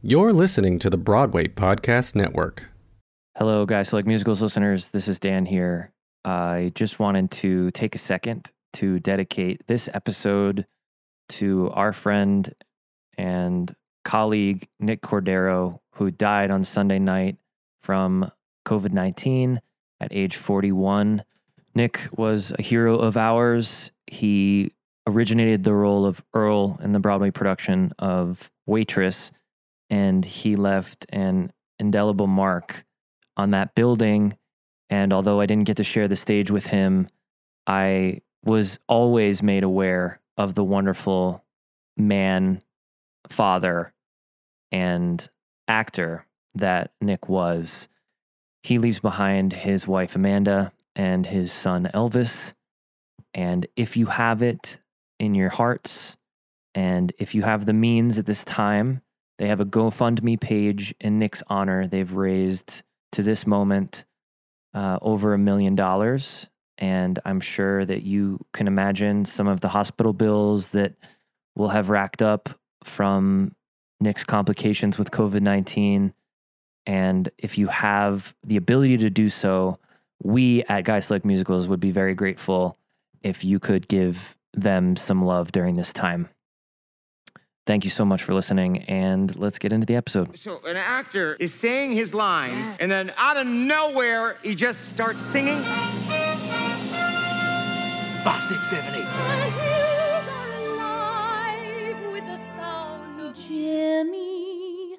You're listening to the Broadway Podcast Network. Hello, guys. So, like Musicals listeners. This is Dan here. I just wanted to take a second to dedicate this episode to our friend and colleague, Nick Cordero, who died on Sunday night from COVID 19 at age 41. Nick was a hero of ours. He originated the role of Earl in the Broadway production of Waitress, and he left an indelible mark on that building. And although I didn't get to share the stage with him, I was always made aware of the wonderful man, father, and actor that Nick was. He leaves behind his wife, Amanda, and his son, Elvis. And if you have it in your hearts, and if you have the means at this time, they have a GoFundMe page in Nick's honor. They've raised to this moment uh, over a million dollars. And I'm sure that you can imagine some of the hospital bills that will have racked up from Nick's complications with COVID 19. And if you have the ability to do so, we at Guys Who Like Musicals would be very grateful if you could give them some love during this time. Thank you so much for listening, and let's get into the episode. So an actor is saying his lines, and then out of nowhere, he just starts singing. Five, six, seven, eight. Jimmy,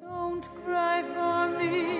don't cry for me.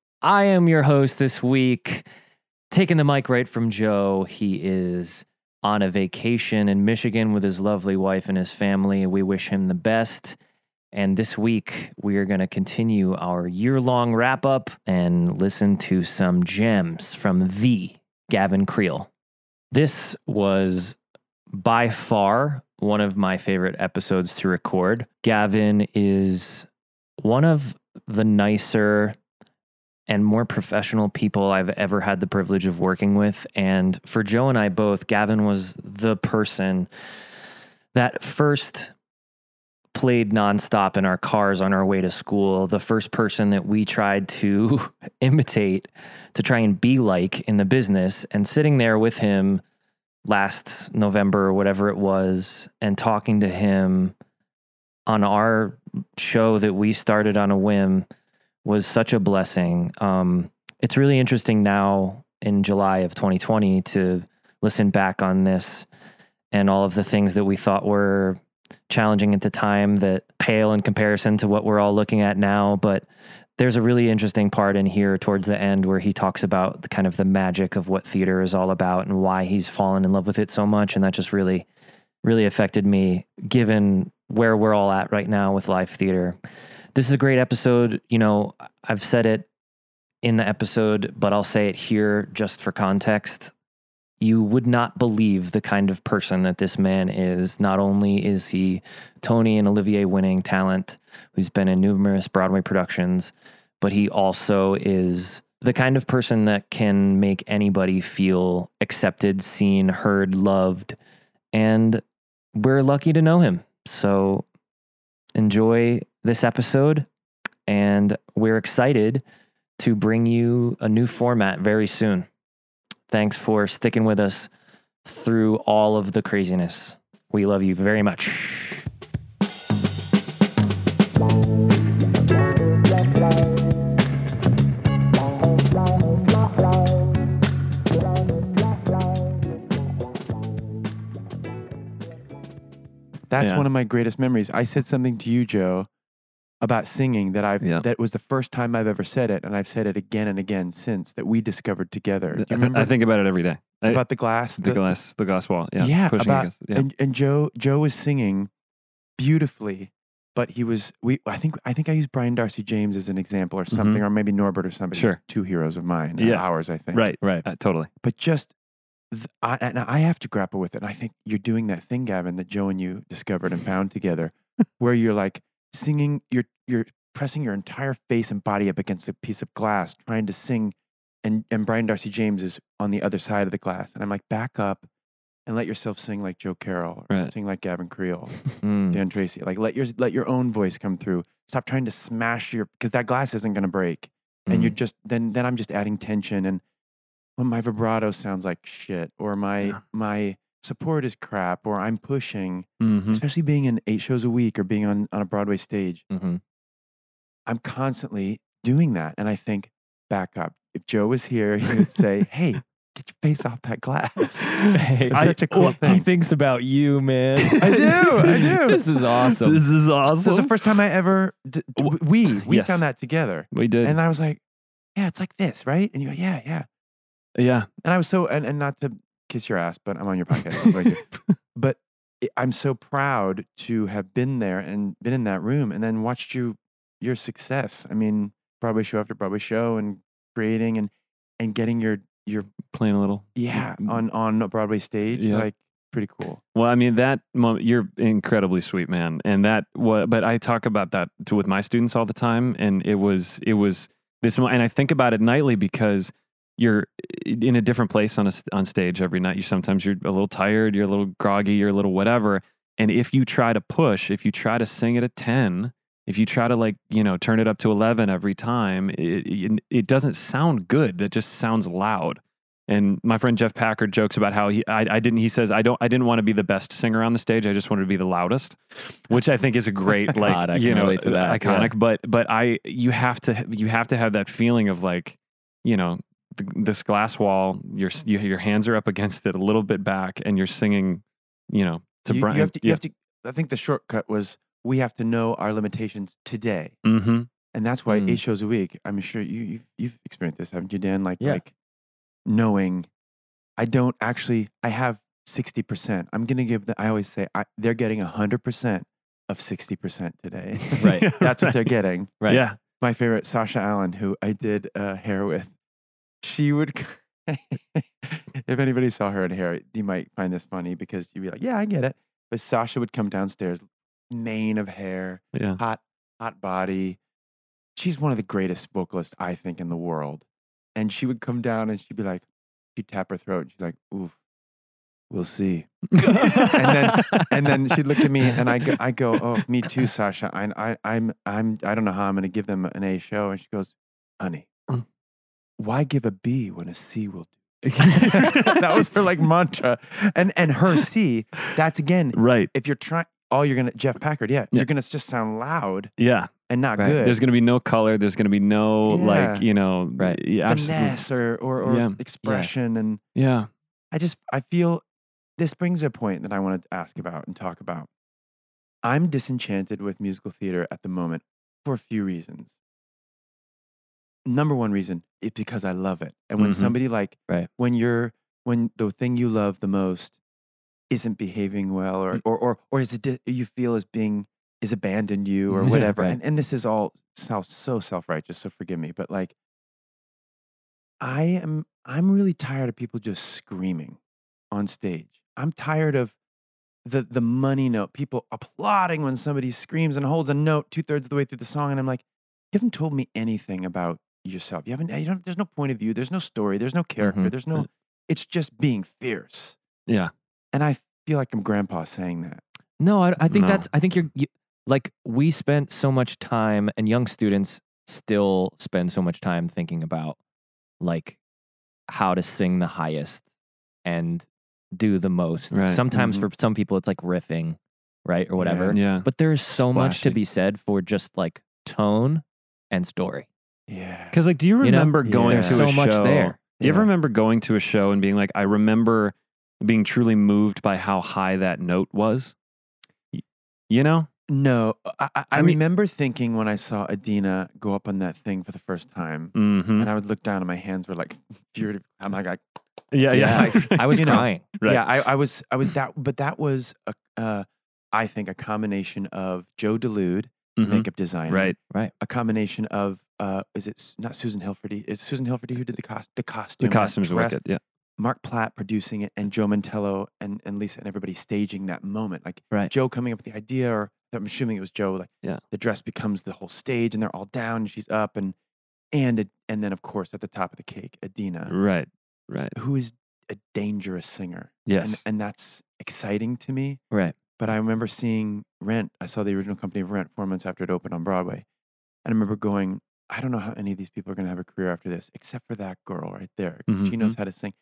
I am your host this week. Taking the mic right from Joe. He is on a vacation in Michigan with his lovely wife and his family. We wish him the best. And this week, we are going to continue our year long wrap up and listen to some gems from the Gavin Creel. This was by far one of my favorite episodes to record. Gavin is one of the nicer and more professional people I've ever had the privilege of working with. And for Joe and I both, Gavin was the person that first played nonstop in our cars on our way to school, the first person that we tried to imitate to try and be like in the business. And sitting there with him last November or whatever it was, and talking to him on our show that we started on a whim was such a blessing. Um, it's really interesting now in July of 2020 to listen back on this and all of the things that we thought were challenging at the time that pale in comparison to what we're all looking at now. But there's a really interesting part in here towards the end where he talks about the kind of the magic of what theater is all about and why he's fallen in love with it so much. And that just really, really affected me given where we're all at right now with live theater. This is a great episode. You know, I've said it in the episode, but I'll say it here just for context. You would not believe the kind of person that this man is. Not only is he Tony and Olivier winning talent who's been in numerous Broadway productions, but he also is the kind of person that can make anybody feel accepted, seen, heard, loved. And we're lucky to know him. So enjoy this episode and we're excited to bring you a new format very soon. Thanks for sticking with us through all of the craziness. We love you very much. That's Yeah. one of my greatest memories. I said something to you, Joe, about singing that I've Yeah. that was the first time I've ever said it, and I've said it again and again since that we discovered together. I I think about it every day. About the glass? the, glass, the glass wall. Yeah, yeah, pushing about against. Yeah. and and Joe Joe was singing beautifully, but he was we I think I think I used Brian Darcy James as an example or something, Mhm. or maybe Norbert or somebody. Sure. two heroes of mine, uh, Yeah. ours I think. right, Right. uh, totally. but just I, and I have to grapple with it. And I think you're doing that thing, Gavin, that Joe and you discovered and found together, where you're like singing, you're you're pressing your entire face and body up against a piece of glass, trying to sing, and and Brian Darcy James is on the other side of the glass, and I'm like, back up and let yourself sing like Joe Carroll, or Right. sing like Gavin Creel, Mm. Dan Tracy. Like let your let your own voice come through. Stop trying to smash your because that glass isn't going to break and you're Mm. just then then I'm just adding tension and when my vibrato sounds like shit or my Yeah. my support is crap or I'm pushing, hmm especially being in eight shows a week or being on on a Broadway stage, Mhm. I'm constantly doing that and I think back up. If Joe was here, he would say, "Hey, get your face off that glass." Hey, It's such a cool well, thing. He thinks about you, man. I do, I do. this is awesome. This is awesome. This is the first time I ever d- d- W- we we Yes. found that together. we did. And I was like, "Yeah, it's like this, right?" And you go, "Yeah, yeah." yeah. And I was so, and, and not to kiss your ass, but I'm on your podcast. I'm going to. but I'm so proud to have been there and been in that room and then watched you, your success. I mean, Broadway show after Broadway show and creating and, and getting your, your, Playing a little. yeah, Mm. on, on a Broadway stage. Yeah. Like, pretty cool. Well, I mean that moment, you're incredibly sweet, man, and that what. But I talk about that to, with my students all the time, and it was it was this, mo- and I think about it nightly because you're in a different place on a on stage every night. You sometimes you're a little tired, you're a little groggy, you're a little whatever, and if you try to push, if you try to sing at a ten. If you try to like you know turn it up to eleven every time, it, it, it doesn't sound good. That just sounds loud. And my friend Jeff Packard jokes about how he I, I didn't he says I don't I didn't want to be the best singer on the stage. I just wanted to be the loudest, which I think is a great like God, you know uh, that, iconic. But but I you have to you have to have that feeling of like you know th- this glass wall. Your you, your hands are up against it a little bit back, and you're singing. You know to you, Brian. you have to, you have to, I think the shortcut was we have to know our limitations today. Mm-hmm. And that's why Mm. eight shows a week. I'm sure you you've, you've experienced this, haven't you, Dan? Like Yeah. like knowing I don't actually. I have sixty percent. I'm gonna give. The, I always say I, they're getting hundred percent of sixty percent today. Right. that's what they're getting. Right. Yeah. My favorite Sasha Allen, who I did uh, hair with, she would. if anybody saw her in hair, you might find this funny because you'd be like, "Yeah, I get it." But Sasha would come downstairs, mane of hair, Yeah. hot, hot body. She's one of the greatest vocalists I think in the world. And she would come down and she'd be like, she'd tap her throat. And she's like, "Oof, we'll see." and then and then she'd look at me and I go, I go, "Oh, me too, Sasha. I, I, I'm, I'm, I don't know how I'm going to give them an A show." And she goes, "Honey. Why give a B when a C will do?" that was her like mantra. And and her C, that's again, right. if you're trying, all you're gonna Jeff Packard, yeah, Yeah. you're gonna just sound loud Yeah. and not Right. good. There's going to be no color. There's going to be no Yeah. like you know Right. Yeah, absolutely. finesse or or, or Yeah. expression, and Yeah. I just I feel this brings a point that I wanted to ask about and talk about. I'm disenchanted with musical theater at the moment for a few reasons. Number one reason is because I love it, and when Mhm. somebody like Right. when you're when the thing you love the most isn't behaving well or Mm. or or, or is it you feel as being is abandoned you or whatever right. and, and this is all so, so self-righteous so forgive me but like i am i'm really tired of people just screaming on stage i'm tired of the the money note people applauding when somebody screams and holds a note two-thirds of the way through the song and i'm like you haven't told me anything about yourself you haven't you don't there's no point of view there's no story there's no character Mhm. there's no it's just being fierce Yeah. and I feel like I'm grandpa saying that. No, I, I think No. that's. I think you're. You, like we spent so much time and young students still spend so much time thinking about like how to sing the highest and do the most. Right. Sometimes Mhm. for some people it's like riffing, right? Or whatever. Yeah. But there's so much to be said for just like tone and story. Yeah. Because like, do you You know? remember going Yeah. to So a much show? there. Do you ever Yeah. remember going to a show and being like, I remember being truly moved by how high that note was? Y- You know? No, I, I, I I mean- remember thinking when I saw Adina go up on that thing for the first time, Mm-hmm. and I would look down and my hands were like furious. I'm like, I, Yeah, yeah. I was You know, crying. Right. yeah, I, I was, I was that, but that was, a, uh, I think, a combination of Joe Dulude, Mhm. makeup designer, Right. Right. a combination of, uh, is it not Susan Hilferty? Is Susan Hilferty who did the cost, the costume? The costumes are wicked. Yeah. Mark Platt producing it, and Joe Mantello and, and Lisa and everybody staging that moment. Like Right. Joe coming up with the idea, or I'm assuming it was Joe. Like Yeah. the dress becomes the whole stage, and they're all down, and she's up, and and and then of course at the top of the cake, Adina, Right. Right. who is a dangerous singer. Yes. and, and that's exciting to me. Right. But I remember seeing Rent. I saw the original company of Rent four months after it opened on Broadway, and I remember going, I don't know how any of these people are going to have a career after this, except for that girl right there. Mhm, She knows how to sing.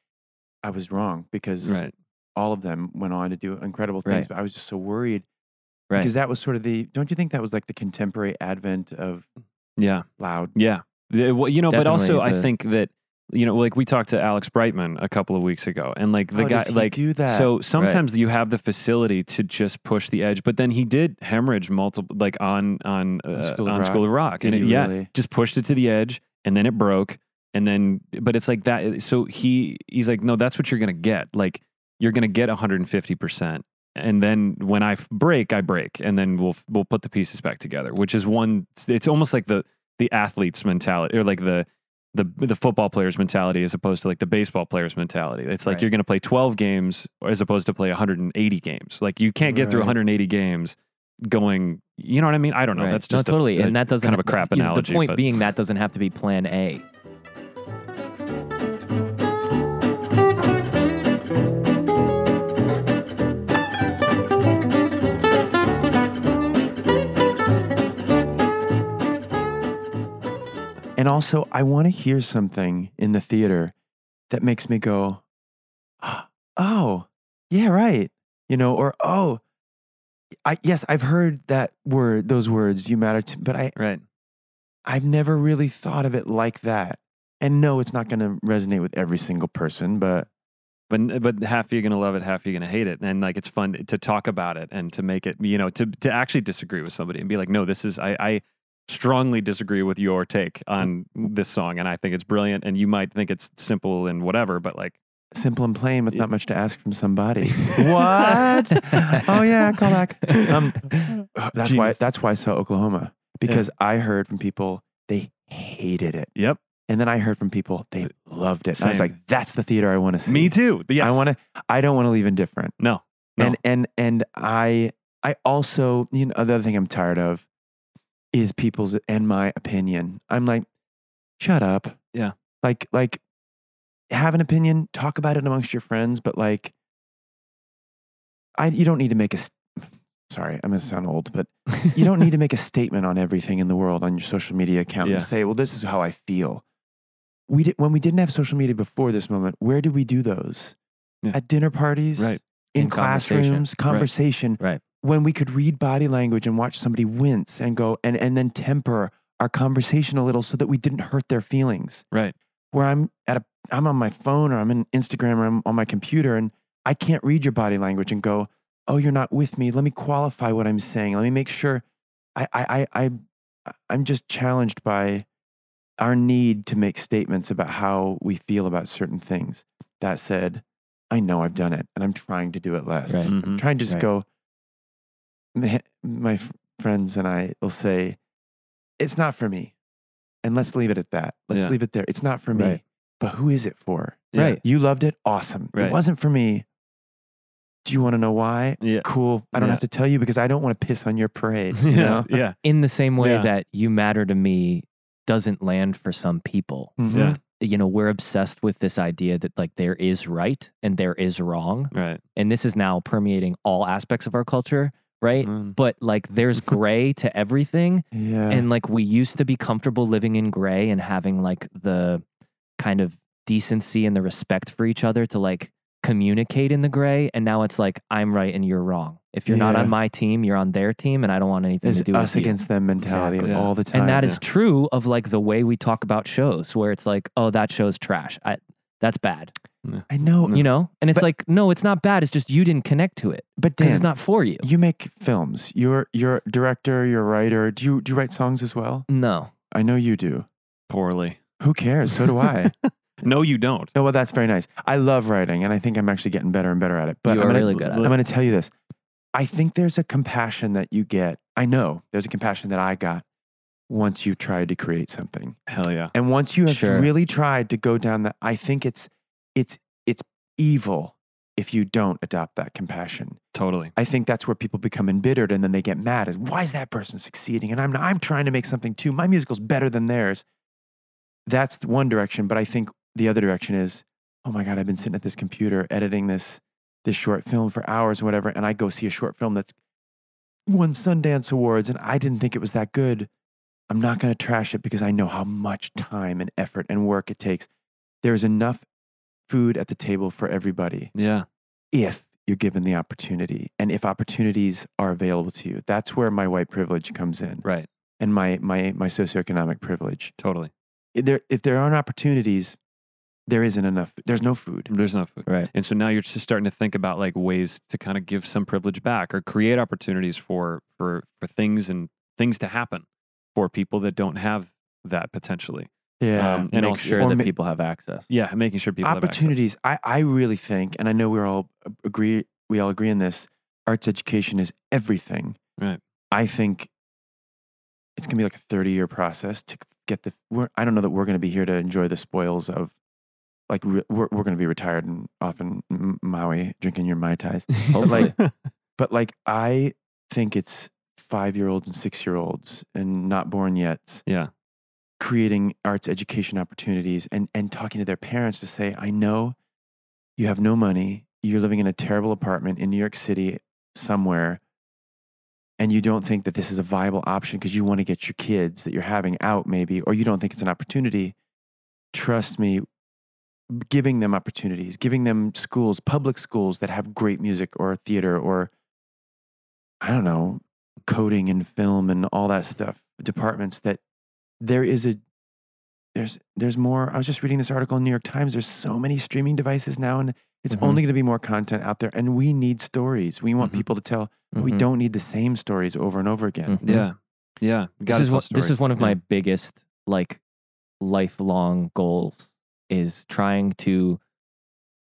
I was wrong because right. all of them went on to do incredible things, Right. but I was just so worried Right. because that was sort of the. Don't you think that was like the contemporary advent of Yeah. loud? Yeah. The- well, you know, but also Definitely I think that you know, like we talked to Alex Brightman a couple of weeks ago, and like the Oh, guy, like do that? So sometimes you have the facility to just push the edge, but then he did hemorrhage multiple, like on on uh, School of on Rock? School of Rock, Did and it, he yeah, just pushed it to the edge, and then it broke, and then but it's like that. So he he's like, no, that's what you're gonna get. Like you're gonna get 150 percent. And then when I f- break, I break, and then we'll we'll put the pieces back together. Which is one. It's almost like the the athlete's mentality, or like the the the football player's mentality as opposed to like the baseball player's mentality. It's like Right. you're going to play 12 games as opposed to play 180 games. Like you can't get through 180 games going. You know what I mean? I don't know. Right. That's just no, totally, a- and that doesn't kind of a crap analogy. The point but- being that doesn't have to be Plan A. And also, I want to hear something in the theater that makes me go, ah, "Oh, yeah, right," you know, or "Oh, I yes, I've heard that word, those words. You matter to," but I right. I've never really thought of it like that. And no, it's not going to resonate with every single person, but But but half you're gonna love it, half you're gonna hate it, and like it's fun to talk about it and to make it, you know, to to actually disagree with somebody and be like, no, this is I, I strongly disagree with your take on this song, and I think it's brilliant, and you might think it's simple and whatever, but like, simple and plain with Yeah. not much to ask from somebody. what? oh yeah, call back. Um, that's why. That's why I saw Oklahoma because I heard from people they hated it, yep, and then I heard from people they loved it. And I was like, that's the theater I want to see. me too. Yes, I want to. I don't want to leave indifferent. No, no, And and and I I also you know the other thing I'm tired of is people's and my opinion. I'm like, shut up. Yeah. Like like have an opinion, talk about it amongst your friends, but like I you don't need to make a sorry, I'm gonna sound old, but you don't need to make a statement on everything in the world on your social media account and say, well, this is how I feel. We did when we didn't have social media before this moment, where did we do those? Yeah. At dinner parties, Right. in, In conversation. classrooms, Right. conversation, Right. When we could read body language and watch somebody wince and go and, and then temper our conversation a little so that we didn't hurt their feelings. right, Where I'm at a I'm on my phone or I'm in Instagram or I'm on my computer and I can't read your body language and go, oh, you're not with me. Let me qualify what I'm saying. Let me make sure I I I, I I'm just challenged by our need to make statements about how we feel about certain things. That said, I know I've done it and I'm trying to do it less. Right. I'm Mhm. trying to just Right. go, my, my friends and I will say, it's not for me. And let's leave it at that. Let's Yeah. leave it there. It's not for me. Right. But who is it for? Yeah. Right. You loved it? Awesome. Right. It wasn't for me. Do you want to know why? Yeah. Cool. I don't Yeah. have to tell you because I don't want to piss on your parade. You yeah, know? yeah, In the same way Yeah. that you matter to me doesn't land for some people. Mhm. yeah, You know, we're obsessed with this idea that like there is right and there is wrong. right, And this is now permeating all aspects of our culture right? Mm. But like there's gray to everything. Yeah. And like we used to be comfortable living in gray and having like the kind of decency and the respect for each other to like communicate in the gray. And now it's like, I'm right and you're wrong. If you're not on my team, you're on their team, and I don't want anything There's to do us with you. against them mentality Exactly. all the time. And that is yeah. true of like the way we talk about shows, where it's like, oh, that show's trash. I, that's bad. I know. You know? And it's But- like, no, it's not bad. It's just you didn't connect to it But because Dan, it's not for you. you make films. You're you're a director. You're a writer. Do you do you write songs as well? No. I know you do. Poorly. Who cares? So do I. No, you don't. no, well, that's very nice. I love writing, and I think I'm actually getting better and better at it. But You I'm gonna, really good at I'm it. going to tell you this. I think there's a compassion that you get. I know there's a compassion that I got once you've tried to create something. Hell yeah. And once you have Sure. really tried to go down that, I think it's it's it's evil if you don't adopt that compassion. Totally. I think that's where people become embittered and then they get mad. Is why is that person succeeding and I'm I'm trying to make something too. My musical's better than theirs. That's one direction, but I think the other direction is, oh my god, I've been sitting at this computer editing this this short film for hours or whatever, and I go see a short film that's won Sundance awards and I didn't think it was that good. I'm not going to trash it because I know how much time and effort and work it takes. There's enough food at the table for everybody Yeah. if you're given the opportunity and if opportunities are available to you. That's where my white privilege comes in Right. and my, my, my socioeconomic privilege. Totally. If there, if there aren't opportunities, there isn't enough. There's no food. There's no food. Right. And so now you're just starting to think about like ways to kind of give some privilege back or create opportunities for for for things and things to happen for people that don't have that potentially. Yeah. Um, And and make sure that ma- people have access. yeah, making sure people have access. opportunities. I, I really think, and I know we're all agree, we all agree on this. Arts education is everything. Right. I think it's gonna be like a 30 year process to get the. We're, I don't know that we're gonna be here to enjoy the spoils of, like re, we're we're gonna be retired and off in Maui drinking your mai tais. Hopefully. like, but like I think it's five year olds and six year olds and not born yet Yeah. creating arts education opportunities and, and talking to their parents to say, I know you have no money, you're living in a terrible apartment in New York City somewhere, and you don't think that this is a viable option because you want to get your kids that you're having out, maybe, or you don't think it's an opportunity. Trust me, giving them opportunities, giving them schools, public schools that have great music or theater or, I don't know, coding and film and all that stuff, departments that there is a there's there's more. I was just reading this article in New York Times. There's so many streaming devices now, and it's Mhm. only going to be more content out there. And we need stories. We want Mhm. people to tell. but We don't need the same stories over and over again. Mhm. Yeah. Yeah. This is, tell one, this is one of Yeah. my biggest like lifelong goals is trying to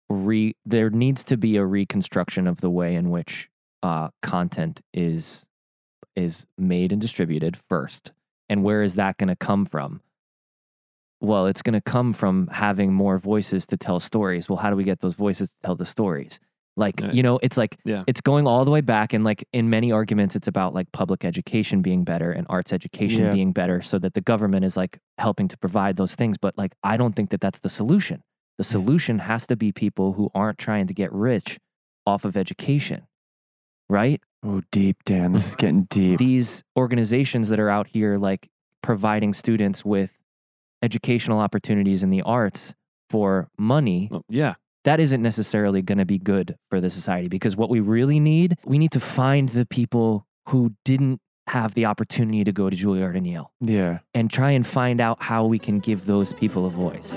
re there needs to be a reconstruction of the way in which uh, content is is made and distributed first and where is that going to come from well it's going to come from having more voices to tell stories well how do we get those voices to tell the stories like Right. you know it's like Yeah. it's going all the way back and like in many arguments it's about like public education being better and arts education Yeah. being better so that the government is like helping to provide those things but like i don't think that that's the solution the solution has to be people who aren't trying to get rich off of education right Oh, deep, Dan. This is getting deep. these organizations that are out here like providing students with educational opportunities in the arts for money Well, yeah. that isn't necessarily going to be good for the society because what we really need we need to find the people who didn't have the opportunity to go to Juilliard and Yale Yeah. and try and find out how we can give those people a voice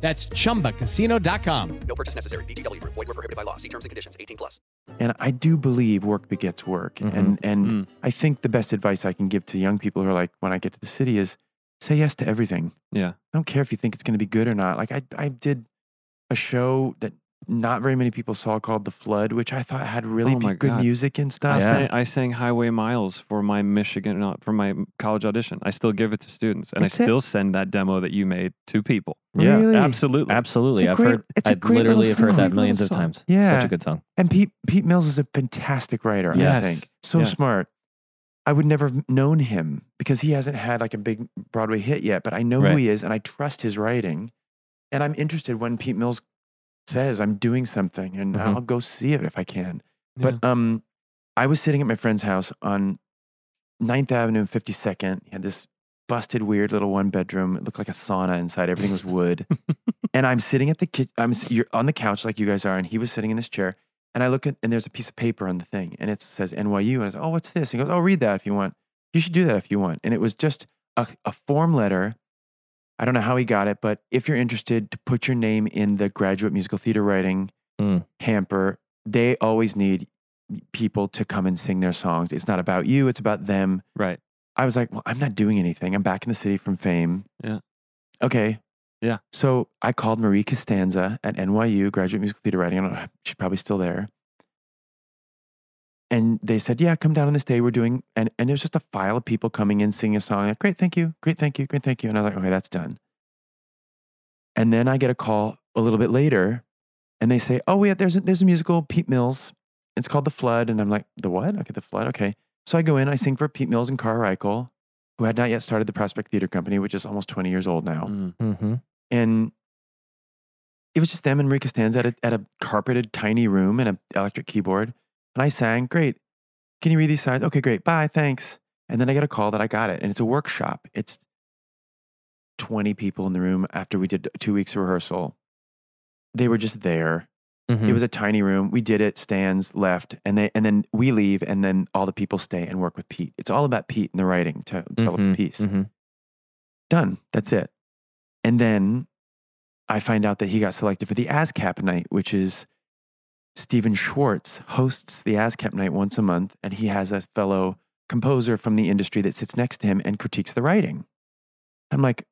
That's chumbacasino.com. No purchase necessary. VGW Group. Void were prohibited by law. See terms and conditions. 18 plus. And I do believe work begets work. Mm-hmm. And and mm. I think the best advice I can give to young people who are like, when I get to the city is say yes to everything. Yeah. I don't care if you think it's going to be good or not. Like I, I did a show that not very many people saw called The Flood, which I thought had really Oh my good God. music and I, stuff. sang, I sang Highway Miles for my Michigan, uh, for my college audition. I still give it to students, and That's I it. still send that demo that you made to people. Yeah. Really? absolutely. Absolutely. It's a I've great- heard, it's a I great literally little have heard that Great millions little of song. times. Yeah. Such a good song. And Pete Pete Mills is a fantastic writer, I Yes. think. So Yeah. smart. I would never have known him because he hasn't had like a big Broadway hit yet, but I know Right. who he is and I trust his writing. And I'm interested when Pete Mills says I'm doing something and Mhm. I'll go see it if I can. But um I was sitting at my friend's house on 9th Avenue and 52nd. He had this busted weird little one bedroom. It looked like a sauna inside. Everything was wood. and I'm sitting at the kitchen. I'm you're on the couch like you guys are, and he was sitting in this chair. And I look at and there's a piece of paper on the thing, and it says NYU. And I said, "Oh, what's this?" He goes, "Oh, read that if you want. You should do that if you want." And it was just a, a form letter. I don't know how he got it, but if you're interested to put your name in the graduate musical theater writing Mm. hamper, they always need people to come and sing their songs. It's not about you; it's about them. Right. I was like, well, I'm not doing anything. I'm back in the city from fame. Yeah. Okay. Yeah. So I called Marie Costanza at NYU, graduate musical theater writing. I don't know, she's probably still there. And they said, yeah, come down on this day. We're doing, and, and it was just a file of people coming in, singing a song. Like, great, thank you. Great, thank you. Great, thank you. And I was like, okay, that's done. And then I get a call a little bit later and they say, oh, yeah, there's a, there's a musical, Pete Mills. It's called The Flood. And I'm like, the what? Okay, The Flood. Okay. So I go in, I sing for Pete Mills and Cara Reichel, who had not yet started the Prospect Theater Company, which is almost 20 years old now. Mm. Mm-hmm. And it was just them and Marie Costanza at a, at a carpeted tiny room and an electric keyboard. And I sang, great. Can you read these signs? Okay, great. Bye, thanks. And then I get a call that I got it. And it's a workshop. It's 20 people in the room after we did two weeks of rehearsal. They were just there. Mm-hmm. It was a tiny room. We did it, stands left, and they and then we leave, and then all the people stay and work with Pete. It's all about Pete and the writing to develop Mhm, the piece. mhm. Done. That's it. And then I find out that he got selected for the ASCAP night, which is Stephen Schwartz hosts the ASCAP night once a month, and he has a fellow composer from the industry that sits next to him and critiques the writing. I'm like,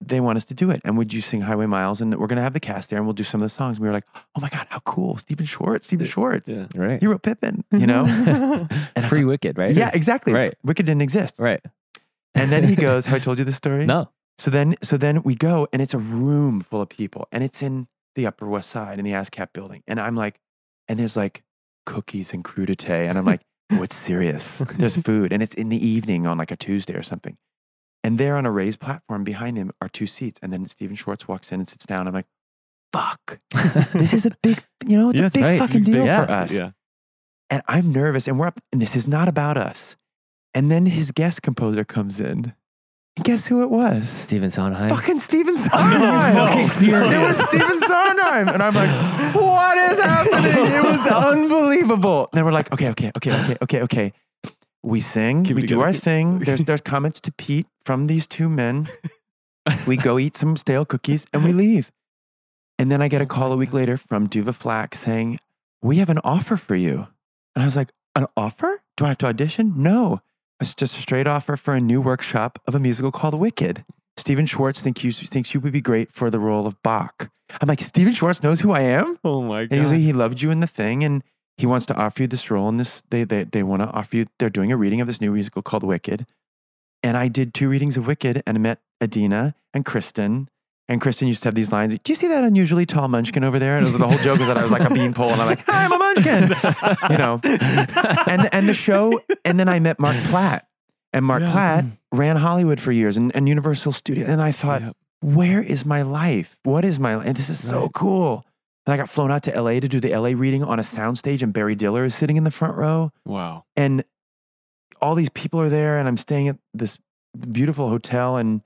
they want us to do it. And would you sing Highway Miles? And we're going to have the cast there and we'll do some of the songs. And we were like, oh my God, how cool. Stephen Schwartz, Stephen Schwartz. Yeah. Right. He wrote Pippin, you know? and Free Wicked, right? Yeah, exactly. Right. Wicked didn't exist. Right. And then he goes, have I told you this story? No. So then, so then we go and it's a room full of people and it's in the Upper West Side in the ASCAP building. And I'm like, and there's like cookies and crudité. And I'm like, oh, it's serious. There's food and it's in the evening on like a Tuesday or something. And there on a raised platform behind him are two seats. And then Stephen Schwartz walks in and sits down. I'm like, fuck, this is a big, you know, it's Yeah, a big right. fucking deal yeah, for us. Yeah. And I'm nervous and we're up, and this is not about us. And then his guest composer comes in. And guess who it was? Stephen Sondheim. Fucking Stephen Sondheim. fucking serious. It was Stephen Sondheim. And I'm like, what is happening? It was unbelievable. And we're like, okay, okay, okay, okay, okay, okay. We sing, Keep it we do together. our thing. There's there's comments to Pete from these two men. We go eat some stale cookies and we leave. And then I get a call a week later from Duva Flack saying, We have an offer for you. And I was like, An offer? Do I have to audition? No. It's just a straight offer for a new workshop of a musical called Wicked. Stephen Schwartz think you, thinks you would be great for the role of Boq. I'm like, Stephen Schwartz knows who I am? Oh my God. And he's like, he loved you in the thing and he wants to offer you this role And this. They, they, they want to offer you, they're doing a reading of this new musical called Wicked. And I did two readings of Wicked and I met Adina and Kristin. And Kristin used to have these lines. Do you see that unusually tall munchkin over there? And it was, the whole joke was that I was like a beanpole and I'm like, hi, I'm a munchkin. you know. And and the show, and then I met Mark Platt. And Mark Yeah. Platt ran Hollywood for years and, and Universal Studios. And I thought, Yep. where is my life? What is my life? And this is so Right. cool. And I got flown out to LA to do the LA reading on a soundstage, and Barry Diller is sitting in the front row. Wow. And all these people are there, and I'm staying at this beautiful hotel, and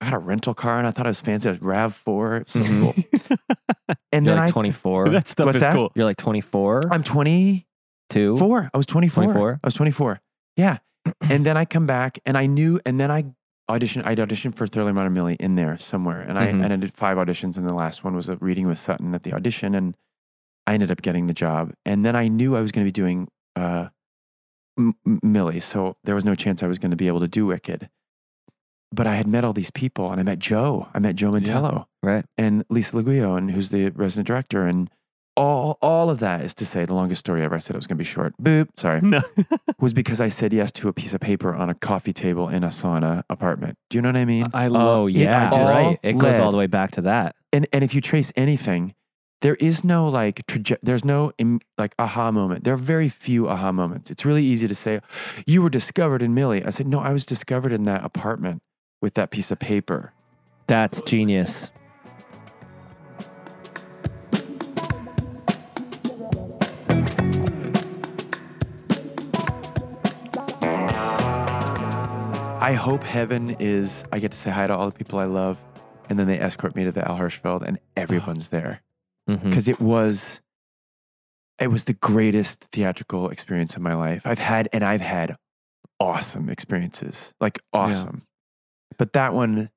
I had a rental car, and I thought it was fancy. I was RAV4. It was so Mhm. cool. and You're then like I, 24. that stuff What's is that? cool. You're like 24. I'm 24. Two. I was 24. 24? I was 24. Yeah. and then I come back, and I knew, and then I auditioned. I'd auditioned for Thoroughly Modern Millie in there somewhere, and I Mhm. and I did five auditions, and the last one was a reading with Sutton at the audition, and I ended up getting the job. And then I knew I was going to be doing uh, M- M- Millie, so there was no chance I was going to be able to do Wicked. But I had met all these people, and I met Joe. I met Joe Mantello Right. and Lisa Leguillou, and who's the resident director, and all all of that is to say the longest story ever. I said it was going to be short. Boop. Sorry. No. was because I said yes to a piece of paper on a coffee table in a sauna apartment. Do you know what I mean? I uh, love. Oh, yeah. all right. It goes led- all the way back to that. and and if you trace anything, there is no like traje- there's no like aha moment. There are very few aha moments. It's really easy to say you were discovered in Millie. I said no, I was discovered in that apartment with that piece of paper. That's genius. I hope heaven is I get to say hi to all the people I love, and then they escort me to the Al Hirschfeld, and everyone's there mm-hmm. because it was it was the greatest theatrical experience of my life. I've had and I've had awesome experiences, like awesome. But that one,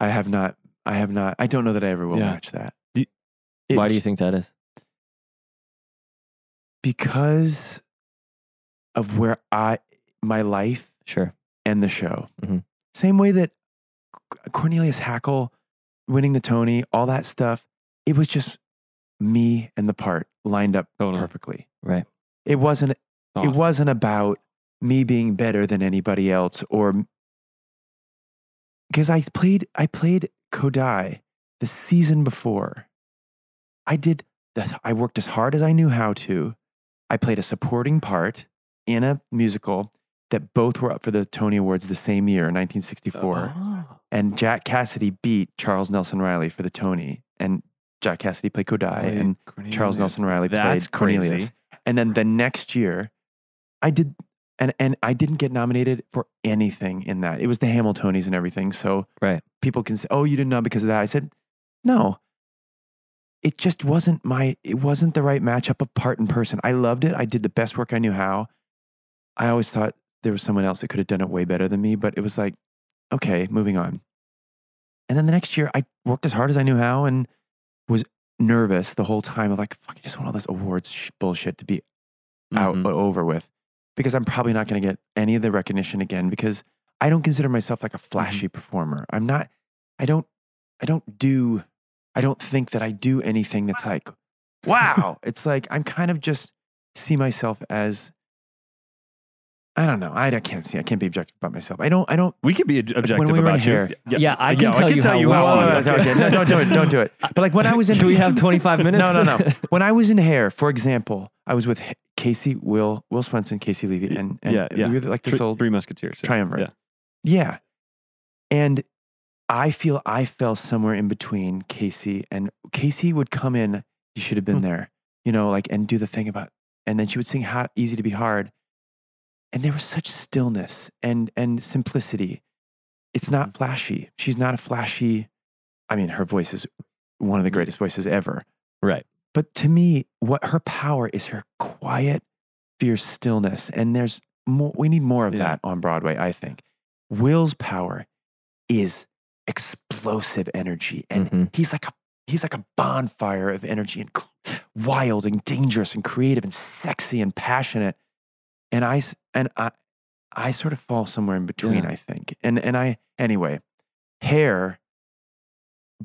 I have not. I have not. I don't know that I ever will Yeah. match that. It- Why do you think that is? Because of where I my life Sure. and the show. Mhm. Same way that Cornelius Hackl winning the Tony, all that stuff, it was just me and the part lined up Totally. perfectly. Right. It wasn't it wasn't about me being better than anybody else or because I played I played Kodaly the season before. I did the, I worked as hard as I knew how to. I played a supporting part in a musical that both were up for the Tony Awards the same year, 1964. Oh. And Jack Cassidy beat Charles Nelson Reilly for the Tony. And Jack Cassidy played Kodaly, Played and Cornelius. Charles Nelson Reilly That's played Cornelius. crazy. And then the next year, I did, and and I didn't get nominated for anything in that. It was the Hamiltonies and everything. So Right. people can say, "Oh, you didn't know because of that." I said, "No." It just wasn't my. It wasn't the right matchup of part and person. I loved it. I did the best work I knew how. I always thought there was someone else that could have done it way better than me, but it was like, okay, moving on. And then the next year, I worked as hard as I knew how and was nervous the whole time of like, fuck, I just want all this awards sh- bullshit to be out Mhm. over with because I'm probably not going to get any of the recognition again because I don't consider myself like a mm-hmm. flashy performer. I'm not, I don't, I don't do, I don't think that I do anything that's like, wow. it's like, I'm kind of just see myself as, I don't know. I, I can't see. I can't be objective about myself. I don't. I don't. We could be ob- objective we were in about you. hair- Yeah, I can tell you how you well how you are. you okay, okay. No, don't do it. Don't do it. But like when I was in, Do we have 25 minutes? No, no, no. When I was in hair, for example, I was with Caissie, Will, Will Swenson, Caissie Levy, and, and yeah, yeah. we were like this old Three Musketeers. yeah. triumvirate. Yeah. Yeah. And I feel I fell somewhere in between Caissie and Caissie would come in, you should have been Hmm. there, you know, like, and do the thing about, and then she would sing hot, easy to be hard. And there was such stillness and, and simplicity. It's Mm-hmm. not flashy. She's not a flashy, I mean, her voice is one of the greatest voices ever. Right. But to me, what her power is her quiet, fierce stillness. And there's more, we need more of Yeah. that on Broadway, I think. Will's power is explosive energy. And Mhm. he's like a he's like a bonfire of energy and wild and dangerous and creative and sexy and passionate. And I and I I sort of fall somewhere in between, Yeah. I think. And and I anyway, hair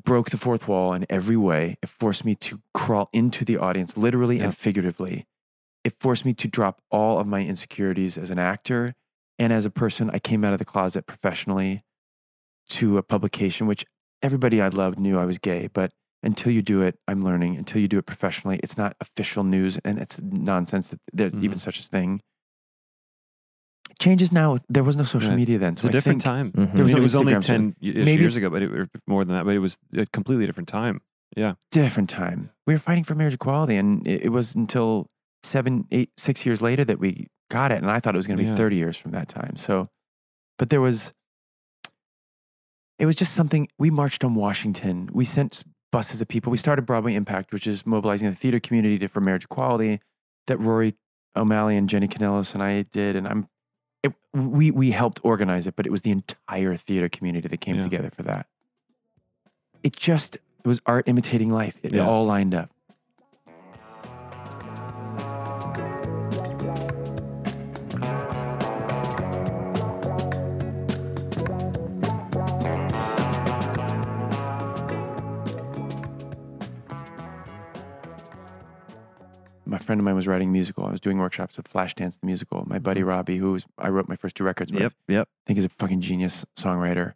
broke the fourth wall in every way. It forced me to crawl into the audience, literally and figuratively. It forced me to drop all of my insecurities as an actor and as a person. I came out of the closet professionally to a publication, which everybody I loved knew I was gay. But until you do it, I'm learning. Until you do it professionally, it's not official news, and it's nonsense that there's even Mhm. such a thing. Changes now. There was no social Right. media then, It's so a I different think time. Mhm. There was I mean, no it was only Instagram, so 10 y- maybe years ago, but it, or more than that, but it was a completely different time. Yeah. different time. We were fighting for marriage equality, and it, it was until seven, eight, six years later that we got it. And I thought it was going to be Yeah. 30 years from that time. So, but there was, it was just something. We marched on Washington. We sent buses of people. We started Broadway Impact, which is mobilizing the theater community to, for marriage equality that Rory O'Malley and Jenny Kanelos and I did. And I'm, it, we, we helped organize it, but it was the entire theater community that came Yeah. together for that. It just, it was art imitating life. It Yeah. all lined up. my friend of mine was writing musical. I was doing workshops of Flashdance the musical. My buddy Robbie, who was I wrote my first two records with, Yep. Yep. I think he's a fucking genius songwriter.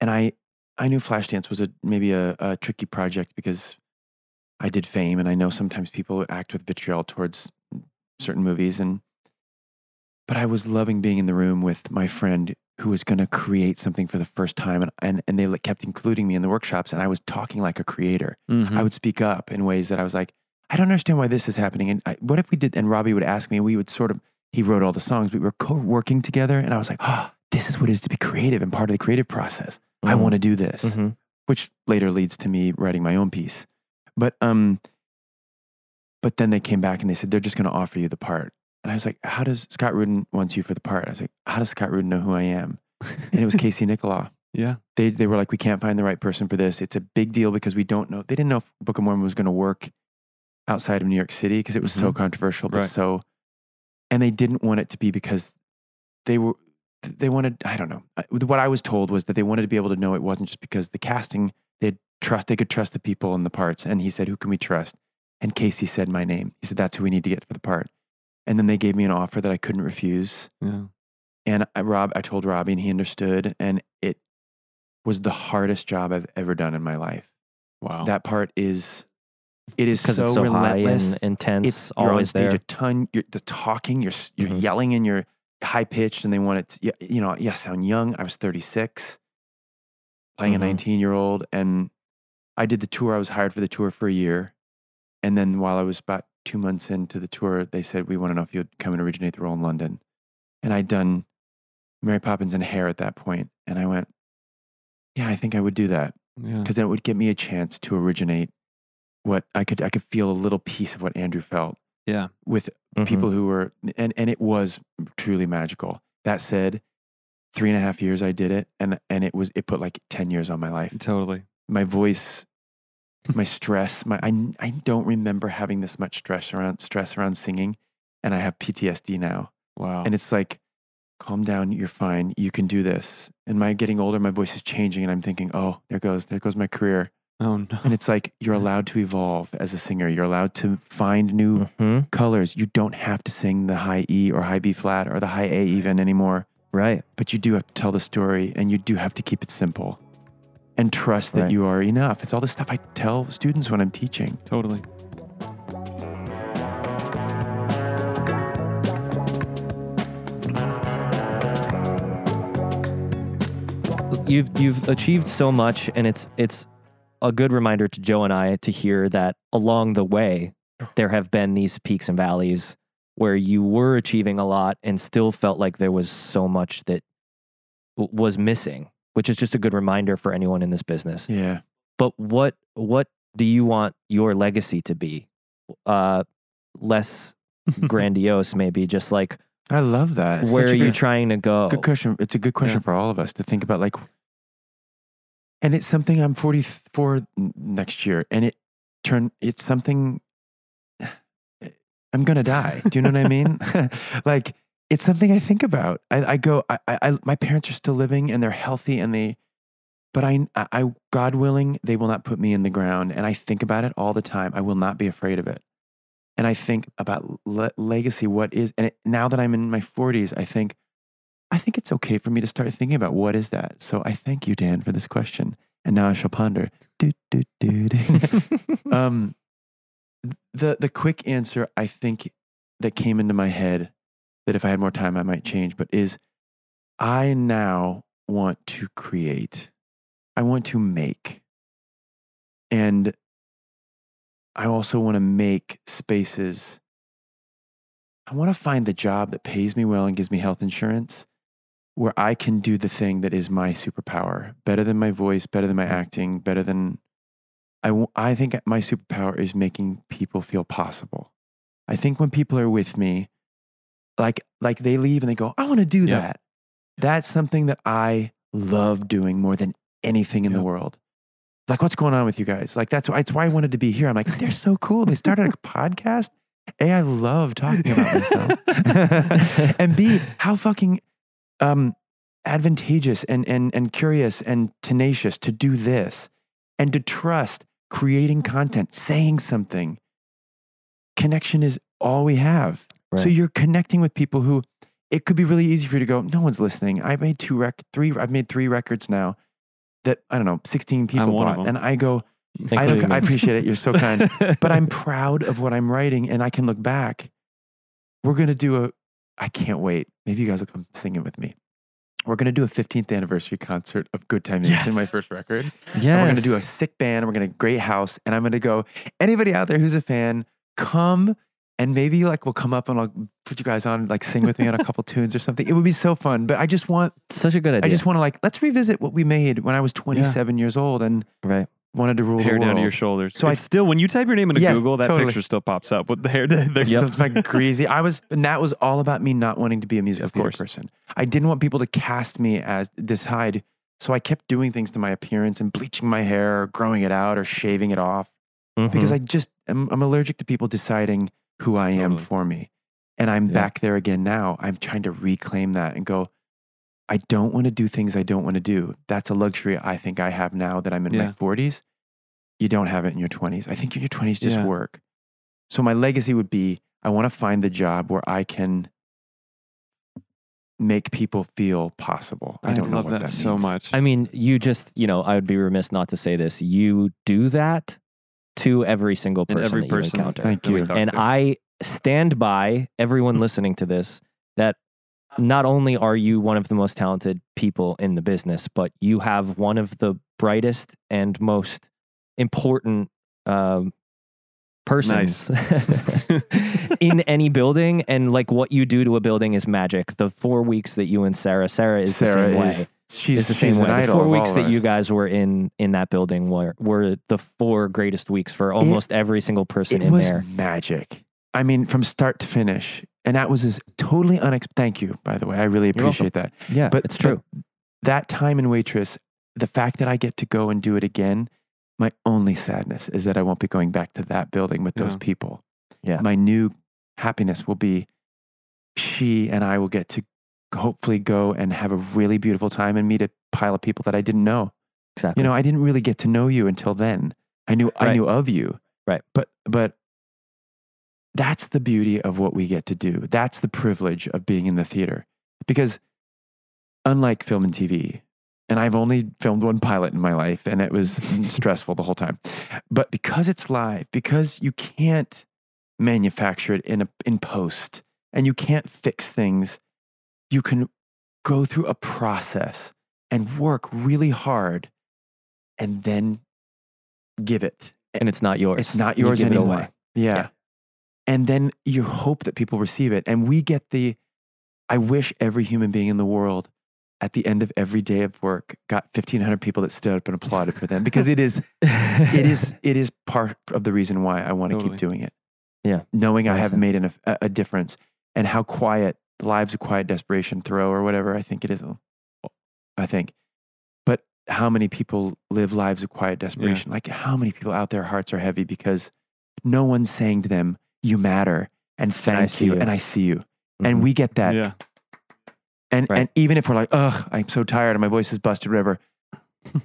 And I I knew Flashdance was a maybe a, a tricky project because I did fame and I know sometimes people act with vitriol towards certain movies and but I was loving being in the room with my friend who was going to create something for the first time and, and and they kept including me in the workshops and I was talking like a creator. Mhm. I would speak up in ways that I was like, I don't understand why this is happening. And I, what if we did? And Robbie would ask me, and we would sort of, he wrote all the songs. We were co working together. And I was like, oh, this is what it is to be creative and part of the creative process. I Mhm. want to do this, Mhm. which later leads to me writing my own piece. But, um, but then they came back and they said, they're just going to offer you the part. And I was like, how does Scott Rudin wants you for the part? I was like, how does Scott Rudin know who I am? And it was Casey Nicholaw Yeah. they they were like, we can't find the right person for this. It's a big deal because we don't know. They didn't know if Book of Mormon was going to work outside of New York City because it was so Mhm. controversial, but Right. so, and they didn't want it to be because they were they wanted. I don't know. What I was told was that they wanted to be able to know it wasn't just because the casting they trust they could trust the people in the parts. And he said, "Who can we trust?" And Casey said my name. He said, "That's who we need to get for the part." And then they gave me an offer that I couldn't refuse. Yeah. And I, Rob, I told Robbie, and he understood. And it was the hardest job I've ever done in my life. Wow. That part is, it is so, it's so relentless. and intense, it's you're on always stage there. a ton. You're the talking. You're you're Mhm. yelling and you're high pitched, and they want it. To, you- know, yeah, sound young. I was 36, playing Mhm. a 19 year old, and I did the tour. I was hired for the tour for a year, and then while I was about two months into the tour, they said we want to know if you'd come and originate the role in London, and I'd done Mary Poppins and Hair at that point, and I went, yeah, I think I would do that Yeah. because then it would give me a chance to originate what I could. I could feel a little piece of what Andrew felt Yeah. with Mhm. people who were, and and it was truly magical. That said, three and a half years I did it, and and it was it put like ten years on my life. Totally. My voice, my stress, my I I don't remember having this much stress around stress around singing, and I have PTSD now. Wow. And it's like, calm down, you're fine, you can do this. And my getting older, my voice is changing, and I'm thinking, oh, there goes, there goes my career. Oh no. And it's like you're allowed to evolve as a singer. You're allowed to find new Mhm. colors. You don't have to sing the high E or high B flat or the high A even anymore. Right. But you do have to tell the story, and you do have to keep it simple, and trust that Right. you are enough. It's all the stuff I tell students when I'm teaching. Totally. You've you've achieved so much, and it's it's a good reminder to Joe and I to hear that along the way there have been these peaks and valleys where you were achieving a lot and still felt like there was so much that w- was missing, which is just a good reminder for anyone in this business. Yeah. But what what do you want your legacy to be? Uh, less grandiose, maybe. Just like I love that. It's where are a you trying to go? Good question. It's a good question Yeah. for all of us to think about. Like, and it's something I'm 44 next year, and it turn. It's something I'm gonna die. Do you know what I mean? like, it's something I think about. I, I go. I, I. My parents are still living, and they're healthy, and they. But I, I, I- God willing, they will not put me in the ground, and I think about it all the time. I will not be afraid of it and I think about le- legacy. What is, and it, now that I'm in my 40s, I think, I think it's okay for me to start thinking about what is that. So I thank you, Dan, for this question. And now I shall ponder. Do, do, do, um, the the quick answer I think that came into my head that if I had more time I might change, but is I now want to create. I want to make. And I also want to make spaces. I want to find the job that pays me well and gives me health insurance where I can do the thing that is my superpower better than my voice, better than my acting, better than. I, w- I think my superpower is making people feel possible. I think when people are with me, like like they leave and they go, I want to do Yeah. that. That's something that I love doing more than anything in the world. Like, what's going on with you guys? Like, that's why, that's why I wanted to be here. I'm like, they're so cool. They started a podcast. A, I love talking about myself. and B, how fucking um, advantageous and, and, and curious and tenacious to do this and to trust creating content, saying something. Connection is all we have. So you're connecting with people who it could be really easy for you to go, no one's listening. I made two rec three, I've made three records now that I don't know, 16 people bought. And I go, I, look, I appreciate it. You're so kind. but I'm proud of what I'm writing and I can look back. We're going to do a, I can't wait. Maybe you guys will come sing it with me. We're going to do a 15th anniversary concert of Good Time Nation, my first record. And Yes. we're going to do a sick band. and We're going to great house. And I'm going to go, anybody out there who's a fan, come and maybe like we'll come up and I'll put you guys on, like sing with me on a couple tunes or something. It would be so fun. But I just want, Such a good idea. I just want to like, let's revisit what we made when I was 27 years old and right. Wanted to rule hair the world. down to your shoulders. So So I- I still, when you type your name into Yes, Google, that totally. picture still pops up with the hair. There's Yep. That's my greasy. I was, and that was all about me not wanting to be a musical Of theater course. person. I didn't want people to cast me as decide. So I kept doing things to my appearance and bleaching my hair, or growing it out, or shaving it off because Mhm. I just am, I'm allergic to people deciding who I am Totally. for me. And I'm Yeah. back there again now. I'm trying to reclaim that and go. I don't want to do things I don't want to do. That's a luxury I think I have now that I'm in my 40s. You don't have it in your 20s. I think in your 20s just Yeah. work. So my legacy would be I want to find the job where I can make people feel possible. I, I don't know love what that, that, so much. I mean, you just, you know, I would be remiss not to say this. You do that to every single And person every that person you encounter. Thank you. and to. I stand by everyone listening to this that not only are you one of the most talented people in the business, but you have one of the brightest and most important um, persons in any building. And like what you do to a building is magic. The four weeks that you and Sarah, Sarah is the Sarah same way. she's It's the she's same way. The four weeks that you guys were in in that building were were the four greatest weeks for almost every single person it in was there. magic. I mean, from start to finish, and that was as totally unexpected. Thank you, by the way. I really appreciate that. Yeah, But it's true. but that time in waitress, the fact that I get to go and do it again, my only sadness is that I won't be going back to that building with those Yeah. people. Yeah. My new happiness will be she and I will get to hopefully go and have a really beautiful time and meet a pile of people that I didn't know. Exactly. You know, I didn't really get to know you until then. I knew I knew of you. Right. But but that's the beauty of what we get to do. That's the privilege of being in the theater. Because unlike film and TV, and I've only filmed one pilot in my life and it was stressful the whole time. But because it's live, because you can't manufacture it in a in post and you can't fix things, you can go through a process and work really hard and then give it. and it's not yours. It's not yours it anymore. Yeah. Yeah. And then you hope that people receive it. And we get the, I wish every human being in the world at the end of every day of work got 1500 people that stood up and applauded for them because it is, it is, it is part of the reason why I want to Totally. keep doing it. Yeah. Knowing I have Awesome. made an, a, a difference and how quiet lives of quiet desperation throw or whatever. I think it is. I think, but how many people live lives of quiet desperation? Like how many people out there hearts are heavy because no one's saying to them, you matter and thank see you, you. and I see you. Mhm. And we get that. yeah. And, Right. and even if we're like, ugh, I'm so tired and my voice is busted, whatever,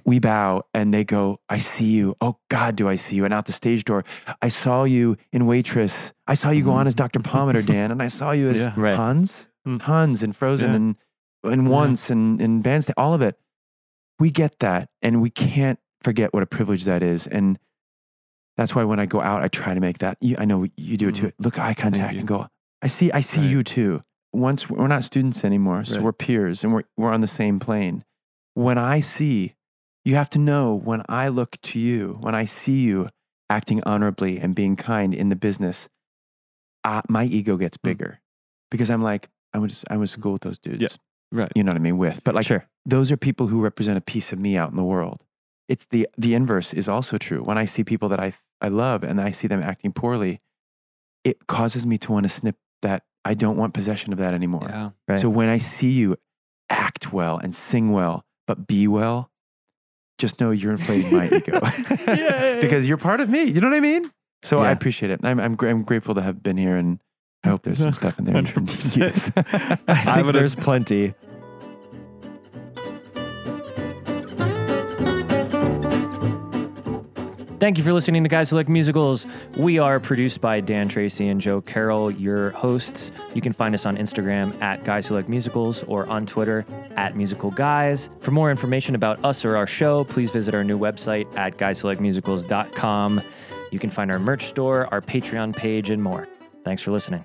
we bow and they go, I see you. Oh God, do I see you? And out the stage door, I saw you in Waitress. I saw you go on as Dr. Pomatter, Dan, and I saw you as Yeah. Right. Hans, Mm. Hans and Frozen Yeah. and, and Yeah. Once and, and Bandstand, all of it. We get that and we can't forget what a privilege that is. And that's why when I go out, I try to make that. You, I know you do it too. Look eye contact and go, I see, I see Right. you too. Once we're not students anymore, so Right. we're peers and we're, we're on the same plane. When I see You have to know when I look to you, when I see you acting honorably and being kind in the business, uh, my ego gets bigger because I'm like, I went to, I went to school with those dudes. Right. You know what I mean? With, but like, Sure. those are people who represent a piece of me out in the world. It's the, the inverse is also true. When I see people that I, I love and I see them acting poorly, it causes me to want to snip that. I don't want possession of that anymore. Yeah. Right. So when I see you act well and sing well, but be well, just know you're inflating my ego because you're part of me. You know what I mean? So I appreciate it. I'm, I'm, I'm grateful to have been here and I hope there's some stuff in there. you can 100%. use. I think there's plenty. Thank you for listening to Guys Who Like Musicals. We are produced by Dan Tracy and Joe Carroll, your hosts. You can find us on Instagram at Guys Who Like Musicals or on Twitter at Musical Guys. For more information about us or our show, please visit our new website at guyswholikemusicals.com. You can find our merch store, our Patreon page, and more. Thanks for listening.